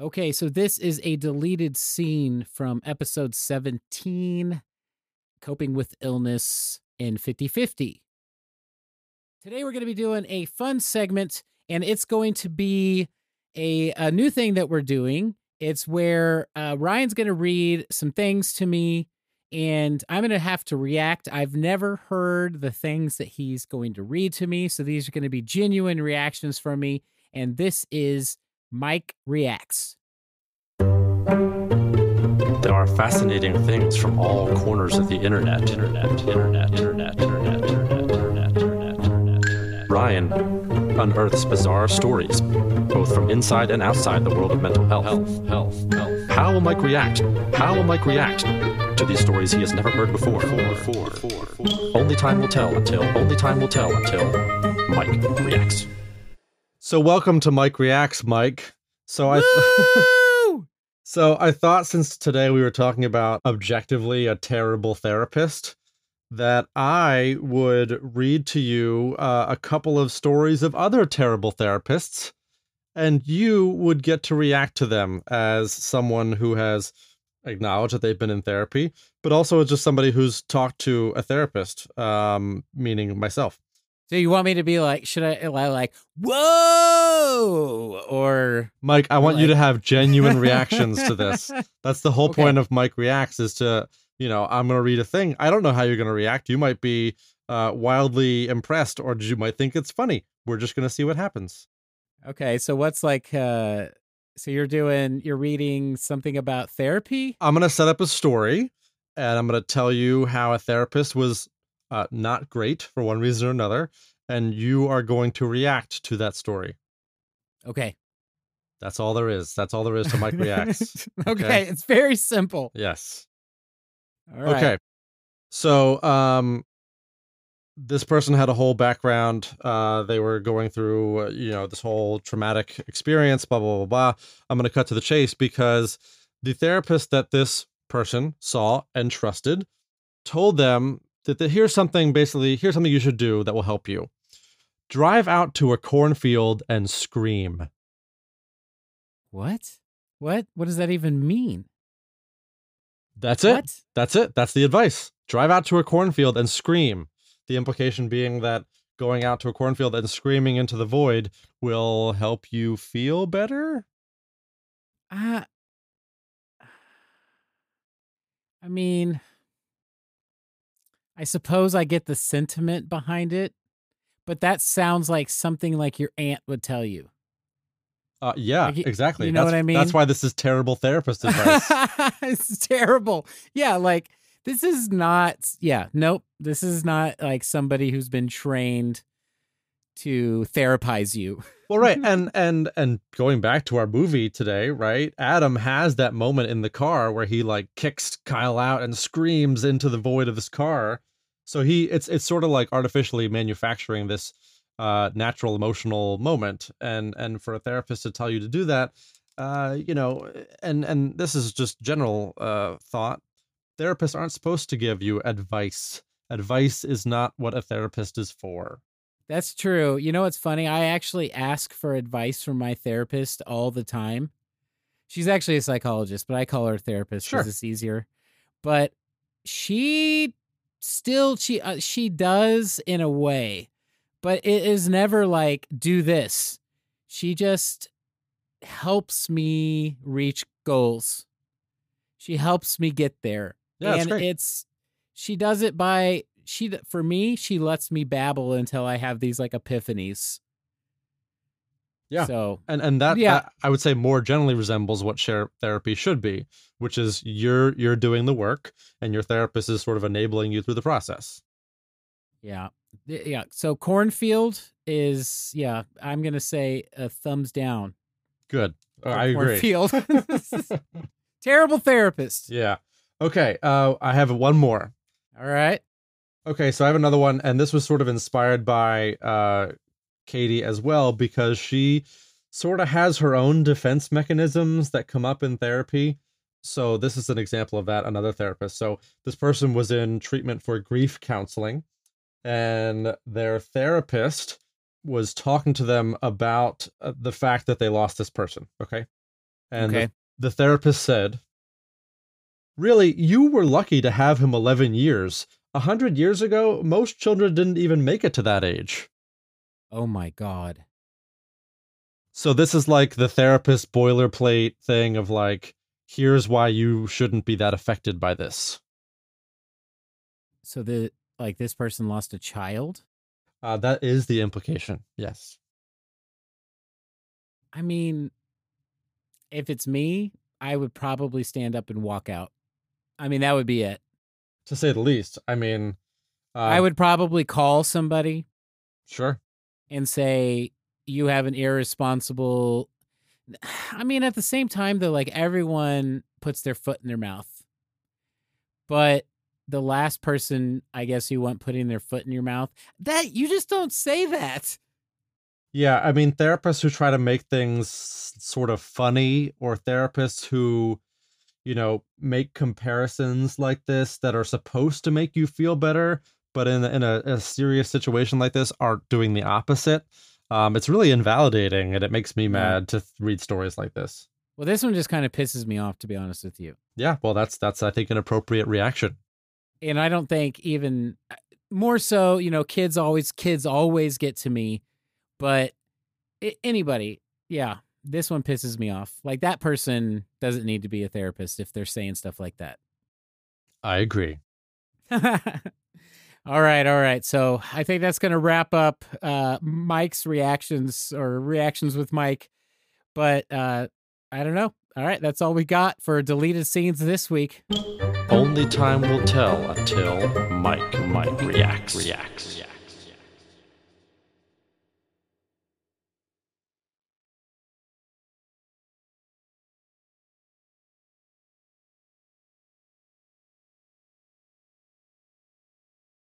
Okay, so this is a deleted scene from episode 17 Coping with Illness in 50 50. Today we're going to be doing a fun segment, and it's going to be a, a new thing that we're doing. It's where uh, Ryan's going to read some things to me, and I'm going to have to react. I've never heard the things that he's going to read to me, so these are going to be genuine reactions from me. And this is Mike Reacts. There are fascinating things from all corners of the internet. Internet, internet, internet, internet, internet, internet, internet, internet. Ryan unearths bizarre stories, both from inside and outside the world of mental health. Health, health, health. How will Mike react? How will Mike react to these stories he has never heard before? Only time will tell. Until only time will tell. Until Mike reacts. So welcome to Mike Reacts, Mike. So I so I thought since today we were talking about objectively a terrible therapist that I would read to you uh, a couple of stories of other terrible therapists and you would get to react to them as someone who has acknowledged that they've been in therapy, but also as just somebody who's talked to a therapist, um, meaning myself. So you want me to be like, should I like, whoa, or Mike, I want you to have genuine reactions to this. That's the whole Okay. point of Mike Reacts is to, you know, I'm going to read a thing. I don't know how you're going to react. You might be uh, wildly impressed or you might think it's funny. We're just going to see what happens. okay? So what's like, uh, so you're doing, you're reading something about therapy? I'm going to set up a story and I'm going to tell you how a therapist was uh, not great for one reason or another. And you are going to react to that story. Okay, That's all there is. That's all there is to Mike Reacts. okay. Okay. it's very simple. yes. All right. Okay. So, um, this person had a whole background. Uh, they were going through, uh, you know, this whole traumatic experience, blah, blah, blah, blah. I'm going to cut to the chase because the therapist that this person saw and trusted told them that the, here's something basically, here's something you should do that will help you. Drive out to a cornfield and scream. What? What? What does that even mean? That's it. What? That's it. That's the advice. Drive out to a cornfield and scream. The implication being that going out to a cornfield and screaming into the void will help you feel better. Uh, I mean, I suppose I get the sentiment behind it, but that sounds like something like your aunt would tell you. Uh, yeah, Like, exactly. you know that's, what I mean? That's why this is terrible therapist advice. it's terrible. Yeah, like this is not yeah, nope. This is not like somebody who's been trained to therapize you. well, right, and and and going back to our movie today, right? Adam has that moment in the car where he like kicks Kyle out and screams into the void of his car. So he, it's it's sort of like artificially manufacturing this uh, natural emotional moment, and and for a therapist to tell you to do that, uh, you know, and and this is just general uh, thought. Therapists aren't supposed to give you advice. Advice is not what a therapist is for. That's true. You know what's funny? I actually ask for advice from my therapist all the time. She's actually a psychologist, but I call her a therapist because Sure. it's easier. But she still she uh, she does in a way, but it is never like do this. She just helps me reach goals. She helps me get there. Yeah, and it's she does it by she for me she lets me babble until I have these like epiphanies. Yeah. So and and that, Yeah. that I would say more generally resembles what share therapy should be, which is you're you're doing the work and your therapist is sort of enabling you through the process. yeah, yeah. So cornfield is yeah. I'm gonna say a thumbs down. Good. for I agree. Cornfield. Terrible therapist. yeah. Okay. Uh, I have one more. All right. Okay, so I have another one, and this was sort of inspired by uh, Katie as well because she sort of has her own defense mechanisms that come up in therapy. So this is an example of that. Another therapist. So this person was in treatment for grief counseling, and their therapist was talking to them about uh, the fact that they lost this person. Okay, And Okay. the, the therapist said, Really, you were lucky to have him 11 years. A hundred years ago, most children didn't even make it to that age. Oh my god. So this is like the therapist boilerplate thing of like, here's why you shouldn't be that affected by this. So the like this person lost a child? Uh, that is the implication. Yes. I mean, if it's me, I would probably stand up and walk out. I mean, that would be it. To say the least. I mean, uh, I would probably call somebody Sure. and say, you have an irresponsible. I mean, at the same time, though, like everyone puts their foot in their mouth. But the last person, I guess, you want putting their foot in your mouth, that you just don't say that. Yeah, I mean, therapists who try to make things sort of funny, or therapists who, you know, make comparisons like this that are supposed to make you feel better, but in in a, a serious situation like this are doing the opposite. Um, it's really invalidating, and it makes me mad to th- read stories like this. Well, this one just kind of pisses me off, to be honest with you. Yeah, well, that's that's I think an appropriate reaction. and I don't think even uh, more so, you know, kids always kids always get to me, but anybody, yeah, this one pisses me off. Like that person doesn't need to be a therapist if they're saying stuff like that. I agree. all right, all right. So I think that's going to wrap up uh Mike's reactions or reactions with Mike. But uh I don't know. All right, that's all we got for deleted scenes this week. Only time will tell until Mike Mike reacts reacts.